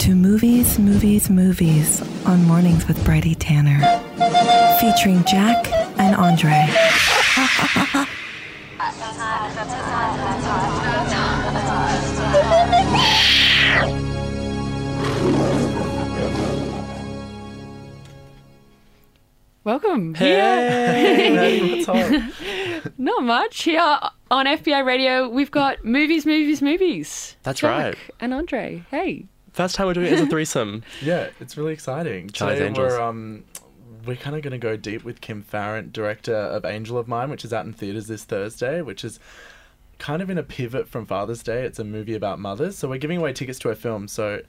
to Movies, Movies, Movies on Mornings with Bridie Tanner, featuring Jack and Andre. Welcome. Hey, what's up? Not much. Here on FBI Radio, we've got movies, movies, movies. That's Jack right. And Andre. Hey. First time we're doing it as a threesome. Yeah, it's really exciting. Charlie's Today Angels. we're um we're kind of going to go deep with Kim Farrant, director of Angel of Mine, which is out in theaters this Thursday, which is kind of in a pivot from Father's Day. It's a movie about mothers, so we're giving away tickets to a film. So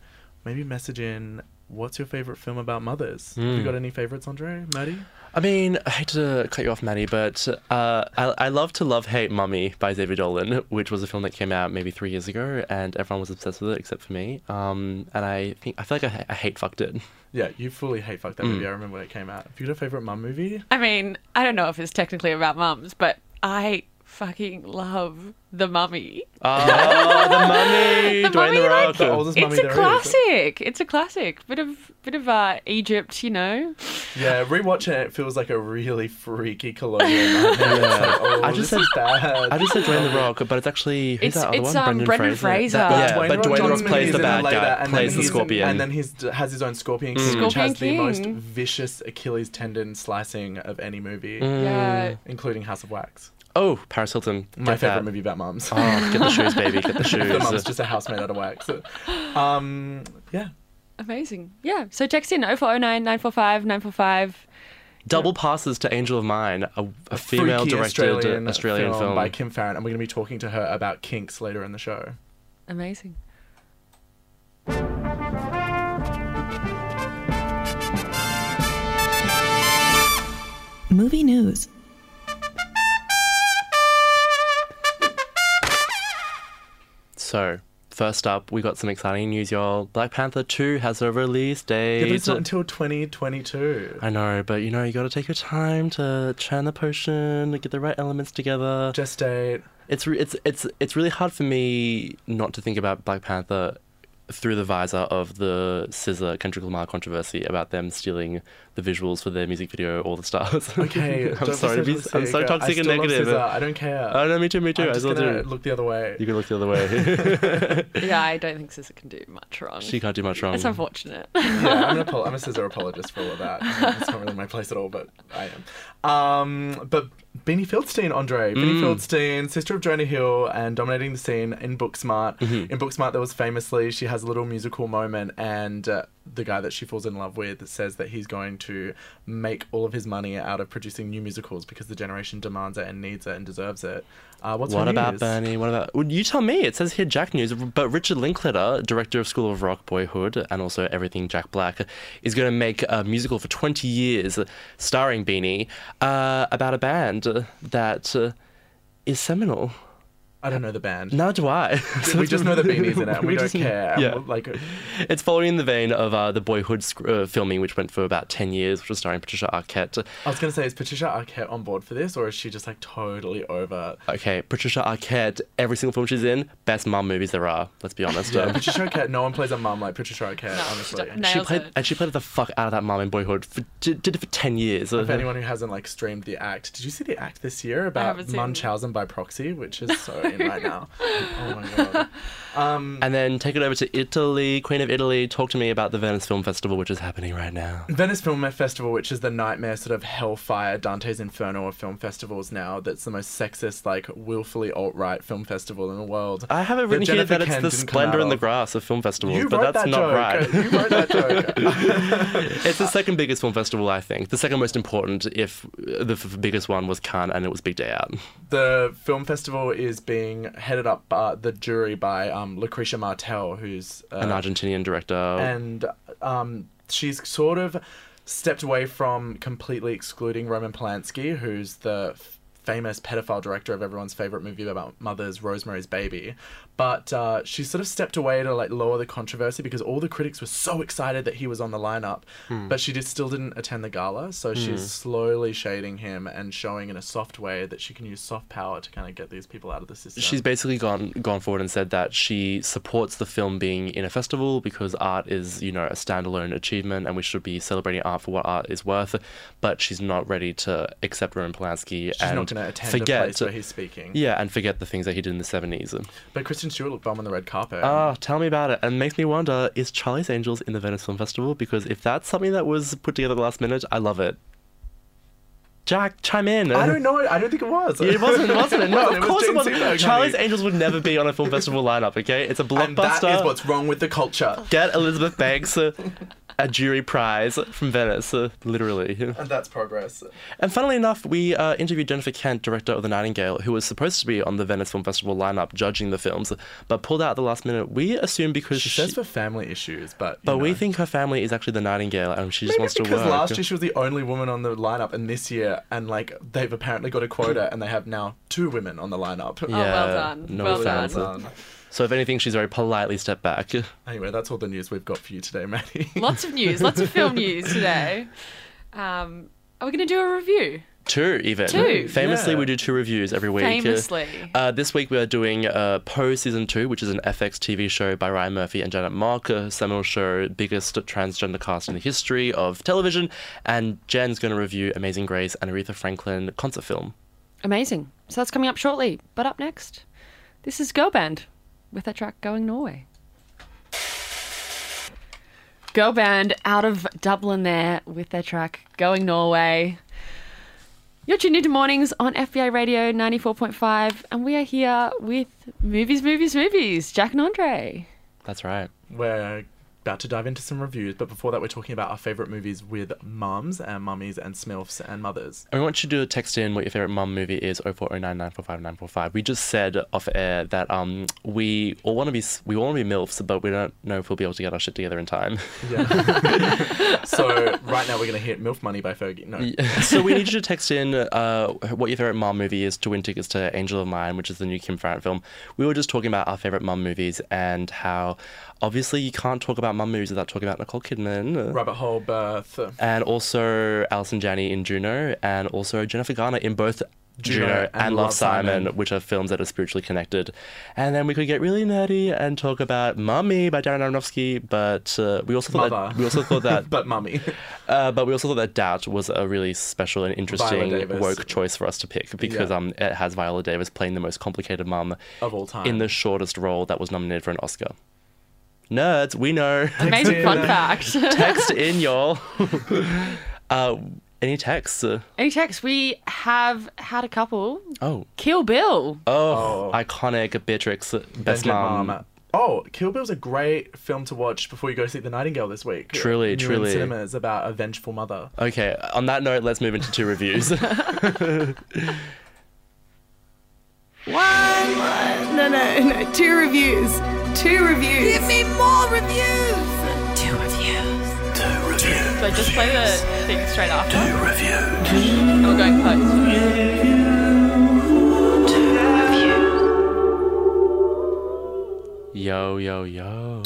maybe message in what's your favorite film about mothers? Have Hmm. you got any favorites, Andre, Maddie? I mean, I hate to cut you off, Maddie, but uh, I, I love to love hate Mummy by Xavier Dolan, which was a film that came out maybe three years ago, and everyone was obsessed with it except for me. Um, and I think I feel like I, I hate fucked it. Yeah, you fully hate fucked that Hmm. movie. I remember when it came out. Have you got a favorite mum movie? I mean, I don't know if it's technically about mums, but I fucking love The Mummy. Oh, the Mummy, The Dwayne Mummy, the like, The oldest mummy It's a there is. classic. It's a classic. Bit of bit of uh, Egypt, you know. Yeah, rewatching it, it feels like a really freaky colonial nightmare. It's like, oh, I just this is bad. I just said Dwayne the Rock, but it's actually who's It's- that other it's, one? um, Brendan Fraser. That- That's yeah, Dwayne but Rock Dwayne the Rock plays is the in it bad later, guy, and plays then the he's- scorpion. and then he has his own Scorpion King, Scorpion which has the most King. vicious Achilles tendon slicing of any movie, Mm. Yeah. including House of Wax. Oh, Paris Hilton. My Get favorite that. movie about mums. Oh, get the shoes, baby. Get the shoes. the mum's shoes. just a house made out of wax. Um, yeah. Amazing. Yeah. So text in 0409 945 945. Double passes to Angel of Mine, a, a female Freaky directed Australian, film. by Kim Farrant, and we're going to be talking to her about kinks later in the show. Amazing. Movie news. So, first up, we got some exciting news, y'all. Black Panther 2 has a release date. Yeah, but it's not until 2022. I know, but you know, you gotta take your time to churn the potion, get the right elements together. Just date. It's re- it's it's it's really hard for me not to think about Black Panther through the visor of the SZA Kendrick Lamar controversy about them stealing the visuals for their music video, All the Stars. Okay, I'm don't sorry to be. I'm so toxic I and still love negative. SZA. I don't care. Oh no, me too, me too. I'm I just still gonna do. look the other way. You can look the other way. Yeah, I don't think SZA can do much wrong. she can't do much wrong. It's unfortunate. yeah, I'm, an apo- I'm a SZA apologist for all of that. It's not really my place at all, but I am. Um, but Beanie Feldstein, Andre. Beanie Mm. Feldstein, sister of Jonah Hill, and dominating the scene in Booksmart. Mm-hmm. In Booksmart, there was famously, she has a little musical moment, and uh, the guy that she falls in love with says that he's going to make all of his money out of producing new musicals because the generation demands it and needs it and deserves it. Uh, what's what about news? Bernie? What about? Well, you tell me. It says here Jack News, but Richard Linklater, director of School of Rock, Boyhood, and also everything Jack Black, is going to make a musical for 20 years, starring Beanie, uh, about a band that uh, is seminal. I don't know the band. Now do I. we just know the Beanie's in it, and we, don't just- care. Yeah. Like, It's following in the vein of uh, the Boyhood sc- uh, filming, which went for about 10 years, which was starring Patricia Arquette. I was gonna say, is Patricia Arquette on board for this, or is she just like totally over? Okay, Patricia Arquette, every single film she's in, best mum movies there are. Let's be honest. Yeah, Um, Patricia Arquette. No one plays a mum like Patricia Arquette. No, honestly. she she Nails played it. and she played the fuck out of that mum in Boyhood. For, did, did it for ten years. If anyone who hasn't like streamed the act, did you see the act this year about haven't seen it. Munchausen by proxy, which is so in right now? Oh my god. Um, And then take it over to Italy, Queen of Italy. Talk to me about the Venice Film Festival, which is happening right now. Venice Film Festival, which is the nightmare sort of hellfire Dante's Inferno of film festivals now. That's the most sexist, like willfully alt right film festival in the world. I have it That written here that it's Kent the splendor in the grass of film festivals, You but that's that not right. You wrote that joke. it's the second biggest film festival, I think. The second most important, if the f- biggest one was Cannes, and it was Big Day Out. the film festival is being headed up by the jury by um, Lucrecia Martel, who's uh, An Argentinian director. and um, she's sort of stepped away from completely excluding Roman Polanski, who's the f- famous pedophile director of everyone's favorite movie about mothers, Rosemary's Baby. But uh, she sort of stepped away to like lower the controversy because all the critics were so excited that he was on the lineup, Hmm. but she just still didn't attend the gala. So she's slowly shading him and showing in a soft way that she can use soft power to kind of get these people out of the system. She's basically gone gone forward and said that she supports the film being in a festival because art is, you know, a standalone achievement and we should be celebrating art for what art is worth. But she's not ready to accept Roman Polanski She's and to attend forget a place where he's speaking. yeah, and forget the things that he did in the seventies. But Kristen Stewart looked bomb on the red carpet. Ah, tell me about it. And makes me wonder: is Charlie's Angels in the Venice Film Festival? Because if that's something that was put together last minute, I love it. Jack, chime in. I don't know. I don't think it was. It wasn't, It wasn't it? No, It of was course it Jane wasn't. Seberg, Charlie's. Angels would never be on a film festival lineup. Okay, it's a blockbuster. And that is what's wrong with the culture. Get Elizabeth Banks uh, a jury prize from Venice, uh, literally. And that's progress. And funnily enough, we uh, interviewed Jennifer Kent, director of The Nightingale, who was supposed to be on the Venice Film Festival lineup judging the films, but pulled out at the last minute. We assume because She says for family issues, but you but we think her family is actually the Nightingale, and she just Maybe wants to work. because last year she was the only woman on the lineup, and this year, and like they've apparently got a quota, and they have now two women on the lineup. Oh, well done. No Well offense. done. So if anything, she's very politely stepped back. anyway, that's all the news we've got for you today, Maddie. Lots of news, lots of film news today. Um, are we going to do a review? Two, even. Two. Famously, Yeah. we do two reviews every week. Famously. Uh, this week we are doing uh, Poe Season 2, which is an FX TV show by Ryan Murphy and Janet Mock, a seminal show, biggest transgender cast in the history of television. And Jen's going to review Amazing Grace and Aretha Franklin concert film. Amazing. So that's coming up shortly. But up next, this is Girl Band with their track Going Norway. Girl Band out of Dublin there with their track Going Norway. You're tuned into mornings on FBI Radio 94.5, and we are here with Movies, Movies, Movies, Jack and Andre. That's right. We're about to dive into some reviews, but before that, we're talking about our favorite movies with mums and mummies and smilfs and mothers. And we want you to text in what your favorite mum movie is 0409945945. We just said off air that um we all want to be we all want to be milfs, but we don't know if we'll be able to get our shit together in time. Yeah. so right now we're gonna hit MILF Money by Fergie. No. so we need you to text in uh, what your favorite mum movie is to win tickets to Angel of Mine, which is the new Kim Farrant film. We were just talking about our favorite mum movies and how obviously you can't talk about mum movies without talking about Nicole Kidman. Rabbit Hole Birth. And also Allison Janney in Juno, and also Jennifer Garner in both Juno, Juno and, and Love, Love, Simon, Simon. which are films that are spiritually connected. And then we could get really nerdy and talk about Mummy by Darren Aronofsky, but uh, we also thought Mother. that we also thought that But mummy. uh, but we also thought that Doubt was a really special and interesting woke choice for us to pick because Yeah. um it has Viola Davis playing the most complicated mum Of all time. in the shortest role that was nominated for an Oscar. Nerds, we know. Amazing fun fact. Text in, y'all. uh, any texts? Any checks? We have had a couple. Oh, Kill Bill. oh, Oh. iconic Beatrix, best mom. Mom. Oh, Kill Bill's a great film to watch before you go see The Nightingale this week. Truly, New truly. In cinemas about a vengeful mother. Okay, on that note, let's move into two reviews. One, one, no, no, no, two reviews. Two reviews. Give me more reviews. Two reviews. Two reviews. So I just play the thing straight after. Two And we're going post. yo, yo, yo.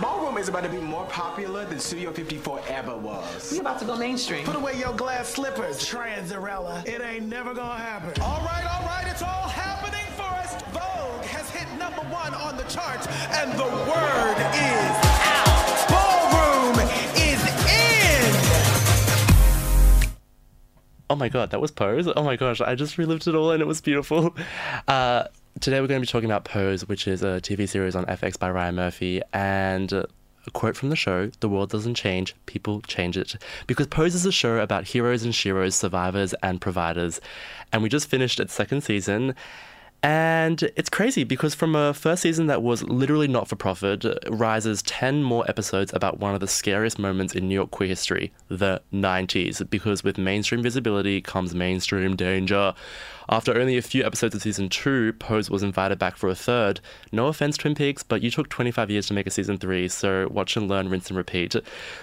Ballroom is about to be more popular than Studio 54 ever was. We about to go mainstream. Put away your glass slippers, Tranzarella. It ain't never gonna happen. All right, all right, on the charts, and the word is out. Ballroom is in. Oh my god, that was Pose. Oh my gosh, I just relived it all and it was beautiful. Uh, today we're going to be talking about Pose, which is a TV series on FX by Ryan Murphy. And uh, a quote from the show The world doesn't change, people change it. Because Pose is a show about heroes and sheroes, survivors and providers. And we just finished its second season. And it's crazy because from a first season that was literally not for profit, rises 10 more episodes about one of the scariest moments in New York queer history, the 90s. Because with mainstream visibility comes mainstream danger. After only a few episodes of season two, Pose was invited back for a third. No offense, Twin Peaks, but you took 25 years to make a season three, so watch and learn, rinse and repeat.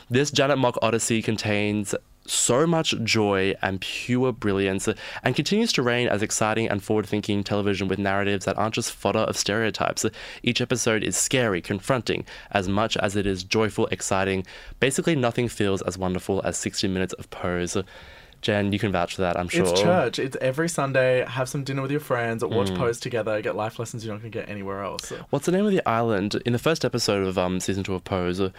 This Janet Mock Odyssey contains so much joy and pure brilliance and continues to reign as exciting and forward thinking television with narratives that aren't just fodder of stereotypes. Each episode is scary, confronting, as much as it is joyful, exciting. Basically, nothing feels as wonderful as 60 minutes of Pose. Jen, you can vouch for that, I'm sure. It's church. It's every Sunday. Have some dinner with your friends. Watch Mm. Pose together. Get life lessons you're not going to get anywhere else. What's the name of the island? In the first episode of um, season two of Pose, uh,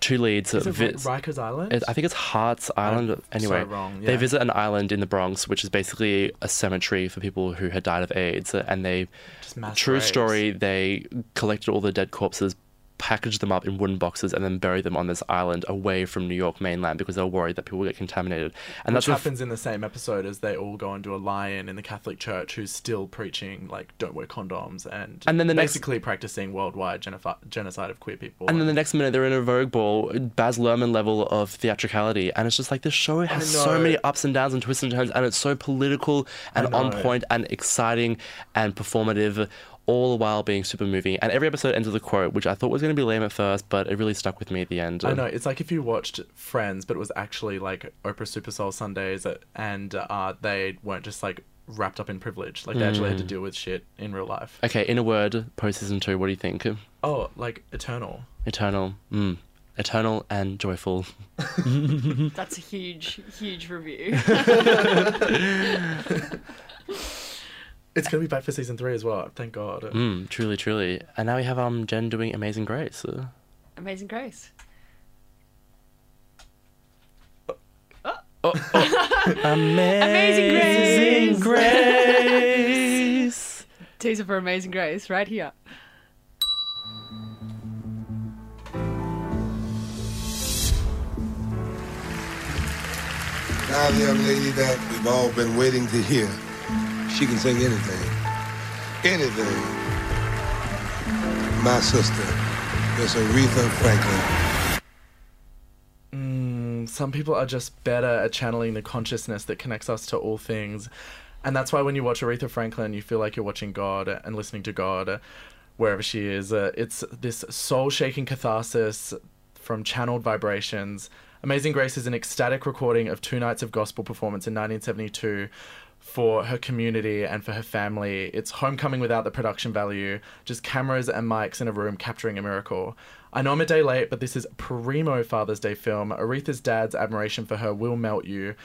two leads. Is it vi- Rikers Island? It- I think it's Hart's Island. anyway, wrong, they visit an island in the Bronx, which is basically a cemetery for people who had died of AIDS. And they, Just true story, they collected all the dead corpses, packaged them up in wooden boxes, and then buried them on this island away from New York mainland because they were worried that people would get contaminated. And Which that's ref- happens in the same episode as they all go and do a lie-in in the Catholic Church, who's still preaching like don't wear condoms and, And then the next- basically practicing worldwide genocide of queer people. And then the next minute they're in a Vogue ball, Baz Luhrmann level of theatricality, and it's just like this show has so many ups and downs and twists and turns, and it's so political and on point and exciting and performative, all the while being super moving. And every episode ends with a quote, which I thought was going to be lame at first, but it really stuck with me at the end. I know it's like if you watched Friends, but it was actually like Oprah Super Soul Sundays, uh, and uh, they weren't just like wrapped up in privilege. Like they actually Mm. had to deal with shit in real life. Okay, in a word, post season two, what do you think? Oh, like Eternal. Eternal, mm, eternal and joyful. That's a huge, huge review. It's gonna be back for season three as well. Thank God. Mm, truly, truly. And now we have um Jen doing Amazing Grace. Amazing Grace. Amazing Grace. Amazing Grace. Grace. Teaser for Amazing Grace right here. Now the young lady that we've all been waiting to hear. She can sing anything. Anything. My sister, Miss Aretha Franklin. Mm, some people are just better at channeling the consciousness that connects us to all things. And that's why when you watch Aretha Franklin, you feel like you're watching God and listening to God wherever she is. Uh, it's this soul shaking catharsis from channeled vibrations. Amazing Grace is an ecstatic recording of two nights of gospel performance in 1972 for her community and for her family. It's homecoming without the production value, just cameras and mics in a room capturing a miracle. I know I'm a day late, but this is primo Father's Day film. Aretha's dad's admiration for her will melt you.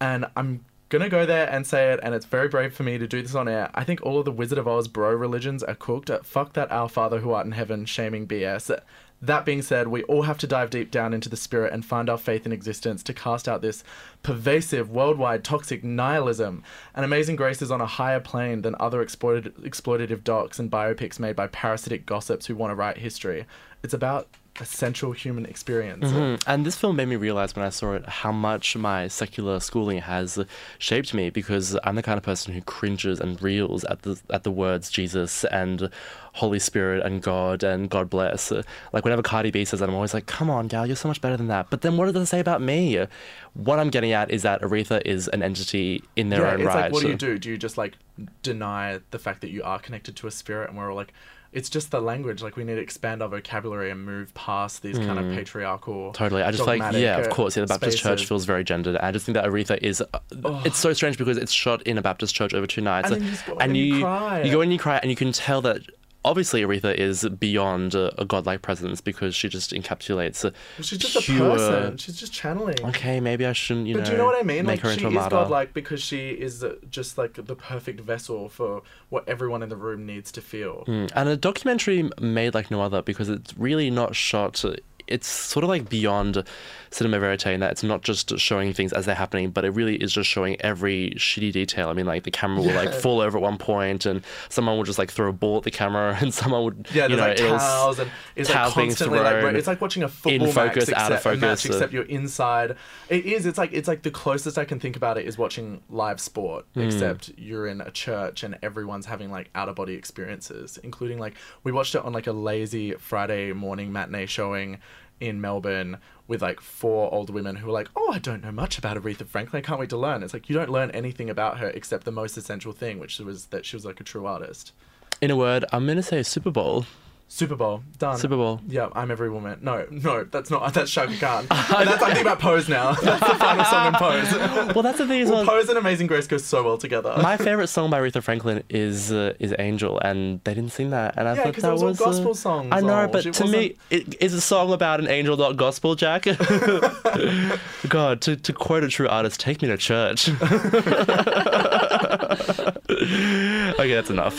And I'm gonna go there and say it, and it's very brave for me to do this on air. I think all of the Wizard of Oz bro religions are cooked. Fuck that Our Father who art in heaven shaming BS. That being said, we all have to dive deep down into the spirit and find our faith in existence to cast out this pervasive, worldwide, toxic nihilism. And Amazing Grace is on a higher plane than other exploitative docs and biopics made by parasitic gossips who want to write history. It's about essential human experience. Mm, And this film made me realize when I saw it how much my secular schooling has shaped me because I'm the kind of person who cringes and reels at the at the words Jesus and Holy Spirit and God and God bless. Like whenever Cardi B says that, I'm always like, "Come on, gal, you're so much better than that." But then what does it say about me? What I'm getting at is that Aretha is an entity in their yeah, own it's right. like, what do you do? Do you just like deny the fact that you are connected to a spirit? And we're all like, it's just the language. Like we need to expand our vocabulary and move past these kind of Mm. patriarchal. Totally. I just like, yeah, of uh, course. Yeah, the Baptist church feels very gendered. I just think that Aretha is. Uh, It's so strange because it's shot in a Baptist church over two nights. And you just go in and and you you, cry. you go and you cry, and you can tell that obviously Aretha is beyond a, a godlike presence because she just encapsulates. a She's just a person. She's just channeling. Okay, maybe I shouldn't, you know. but know. do you know what I mean? Make Like her she is godlike because she is just like the perfect vessel for what everyone in the room needs to feel. Mm, And a documentary made like no other because it's really not shot. It's sort of like beyond cinema verite in that it's not just showing things as they're happening, but it really is just showing every shitty detail. I mean, like the camera will like fall over at one point, and someone will just like throw a ball at the camera, and someone would Yeah, you there's know like towels and it's like constantly like it's like watching a football in focus, match, out of except, a match, focus. uh, except you're inside. It is. It's like it's like the closest I can think about it is watching live sport, Mm. except you're in a church and everyone's having like out of body experiences, including like we watched it on like a lazy Friday morning matinee showing in Melbourne with like four old women who were like, "Oh, I don't know much about Aretha Franklin. I can't wait to learn." It's like you don't learn anything about her except the most essential thing, which was that she was like a true artist. In a word, I'm gonna say Super Bowl. Super Bowl done. Super Bowl. Yeah, I'm every woman. No, no, that's not. That's Chaka Khan. And that's I'm thinking about Pose now. That's the final song in Pose. Well, that's the thing as Well, well. Pose and Amazing Grace go so well together. My favorite song by Aretha Franklin is uh, is Angel, and they didn't sing that, and I Yeah, thought that it was all was gospel uh, songs, I know, oh, but it to me, it is a song about an angel, not gospel, Jack. God, to, to quote a true artist, take me to church.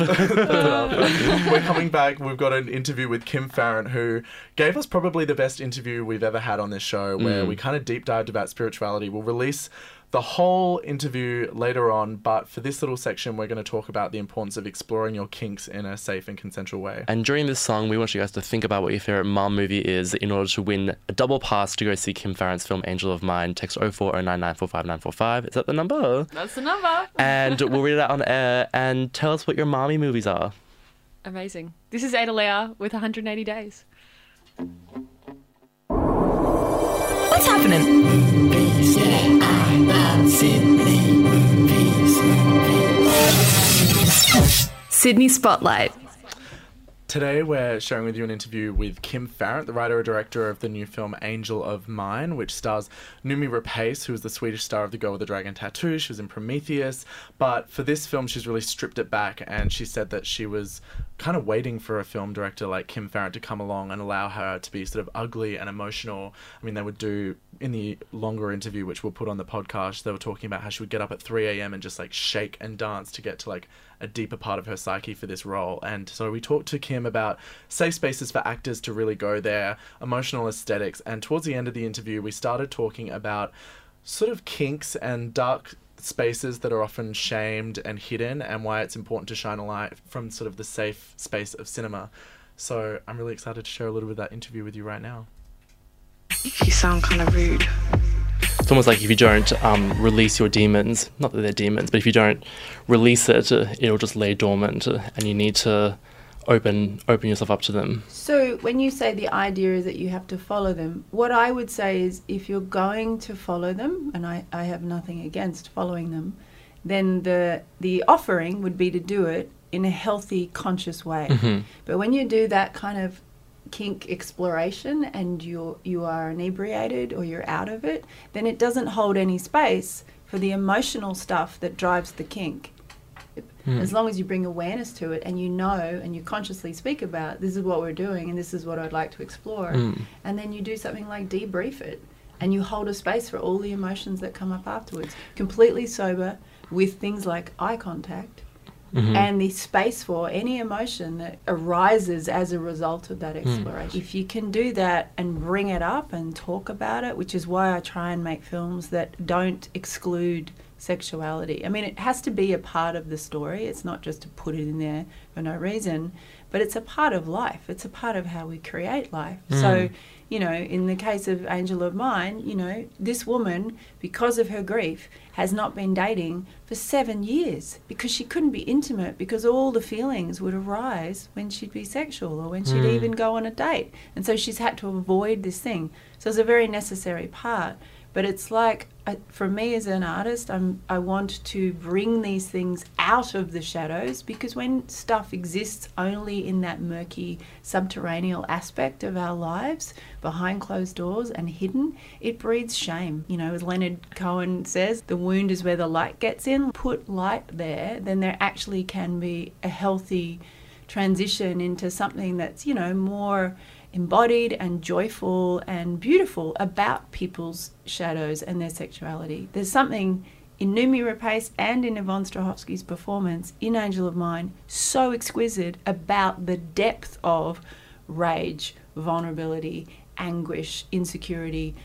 Okay, that's enough. We're coming back. We've got an interview with Kim Farrant, who gave us probably the best interview we've ever had on this show, where we kind of deep dived about spirituality. We'll release the whole interview later on, but for this little section, we're going to talk about the importance of exploring your kinks in a safe and consensual way. And during this song, we want you guys to think about what your favorite mom movie is in order to win a double pass to go see Kim Farrant's film Angel of Mine. Text 0409945945. Is that the number? That's the number. And we'll read it out on air and tell us what your mommy movies are. Amazing. This is Ada Leah with 180 Days. What's happening? Sydney Spotlight. Today, we're sharing with you an interview with Kim Farrant, the writer and director of the new film Angel of Mine, which stars Noomi Rapace, who is the Swedish star of The Girl with the Dragon Tattoo. She was in Prometheus, but for this film, she's really stripped it back, and she said that she was kind of waiting for a film director like Kim Farrant to come along and allow her to be sort of ugly and emotional. I mean, they would do in the longer interview, which we'll put on the podcast, they were talking about how she would get up at 3 a.m. and just like shake and dance to get to like a deeper part of her psyche for this role. And so we talked to Kim about safe spaces for actors to really go there, emotional aesthetics. And towards the end of the interview, we started talking about sort of kinks and dark spaces that are often shamed and hidden and why it's important to shine a light from sort of the safe space of cinema. So I'm really excited to share a little bit of that interview with you right now. You sound kind of rude. It's almost like if you don't um, release your demons, not that they're demons, but if you don't release it, uh, it'll just lay dormant, uh, and you need to open open yourself up to them. So when you say the idea is that you have to follow them, what I would say is if you're going to follow them, and I, I have nothing against following them, then the the offering would be to do it in a healthy, conscious way. Mm-hmm. But when you do that kind of kink exploration and you're you are inebriated or you're out of it, then it doesn't hold any space for the emotional stuff that drives the kink. Hmm. As long as you bring awareness to it and you know and you consciously speak about this is what we're doing and this is what I'd like to explore, hmm. and then you do something like debrief it and you hold a space for all the emotions that come up afterwards, completely sober with things like eye contact mm-hmm. and the space for any emotion that arises as a result of that hmm. exploration. If you can do that and bring it up and talk about it, which is why I try and make films that don't exclude sexuality. I mean, it has to be a part of the story. It's not just to put it in there for no reason, but it's a part of life. It's a part of how we create life. So, hmm. you know, in the case of Angel of Mine, you know, this woman, because of her grief, has not been dating for seven years because she couldn't be intimate because all the feelings would arise when she'd be sexual or when she'd hmm. even go on a date. And so she's had to avoid this thing. So it's a very necessary part. But it's like, I, for me as an artist, I'm, I want to bring these things out of the shadows because when stuff exists only in that murky subterranean aspect of our lives, behind closed doors and hidden, it breeds shame. You know, as Leonard Cohen says, the wound is where the light gets in. Put light there, then there actually can be a healthy transition into something that's, you know, more embodied and joyful and beautiful about people's shadows and their sexuality. There's something in Noomi Rapace and in Yvonne Strahovski's performance in Angel of Mine so exquisite about the depth of rage, vulnerability, anguish, insecurity,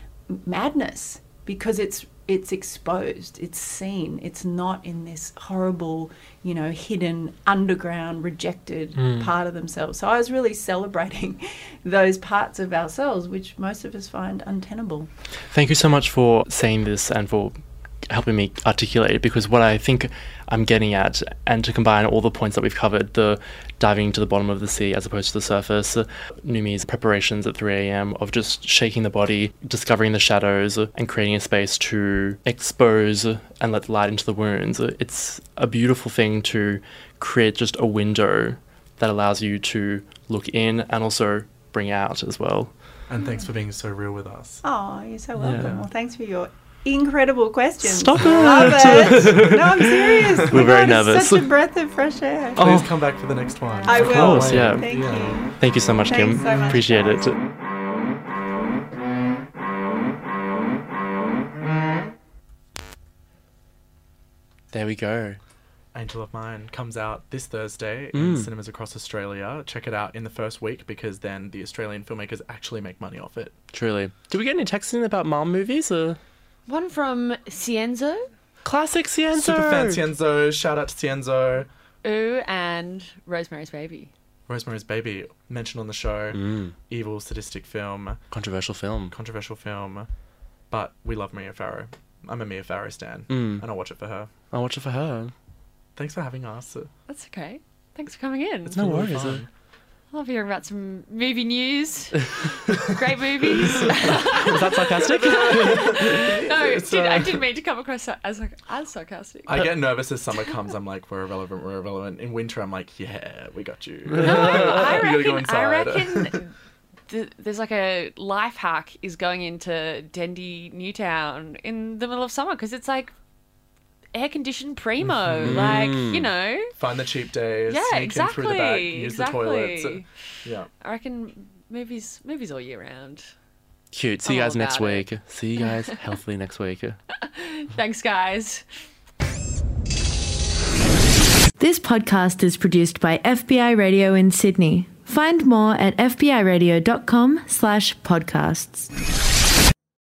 madness because it's it's exposed, it's seen, it's not in this horrible, you know, hidden, underground, rejected hmm. part of themselves. So I was really celebrating those parts of ourselves, which most of us find untenable. Thank you so much for saying this and for helping me articulate it because what I think I'm getting at, and to combine all the points that we've covered, the diving to the bottom of the sea as opposed to the surface, uh, Noomi's preparations at 3 a.m. of just shaking the body, discovering the shadows, and creating a space to expose and let light into the wounds. It's a beautiful thing to create just a window that allows you to look in and also bring out as well. And thanks for being so real with us. Oh, you're so welcome. Yeah. Well, thanks for your incredible questions. Stop Love it. it. No, I'm serious. We're My very God, nervous. Such a breath of fresh air. Please Oh. come back for the next one. I I will. course, yeah. Thank you. Thank you so much, Thanks Kim. so much, Appreciate guys. it. There we go. Angel of Mine comes out this Thursday in Mm. cinemas across Australia. Check it out in the first week because then the Australian filmmakers actually make money off it. Truly. Did we get any texts in about mom movies? Or? One from Cienzo, Classic Cienzo. Super fan Cienzo. Shout out to Cienzo. Ooh, and Rosemary's Baby. Rosemary's Baby, mentioned on the show. Mm. Evil, sadistic film, Controversial film. controversial film. But we love Mia Farrow. I'm a Mia Farrow stan, Mm. and I'll watch it for her. I'll watch it for her. Thanks for having us. That's okay. Thanks for coming in. It's No been really worries. fun. I love hearing about some movie news. Great movies. Was that sarcastic? no, It's, did, I uh, didn't mean to come across as, as sarcastic. I get nervous as summer comes. I'm like, we're irrelevant, we're irrelevant. In winter, I'm like, yeah, we got you. No, I We gotta go reckon, I reckon th- there's like a life hack is going into Dendy Newtown in the middle of summer because it's like air conditioned primo. Mm-hmm. Like, you know, Find the cheap days. Yeah, sneak in through the back. exactly, Use the toilets. exactly. Yeah. I reckon movies movies all year round. Cute. See I'm you guys next about it. week. See you guys healthily next week. Thanks, guys. This podcast is produced by FBI Radio in Sydney. Find more at fbiradio.com slash podcasts.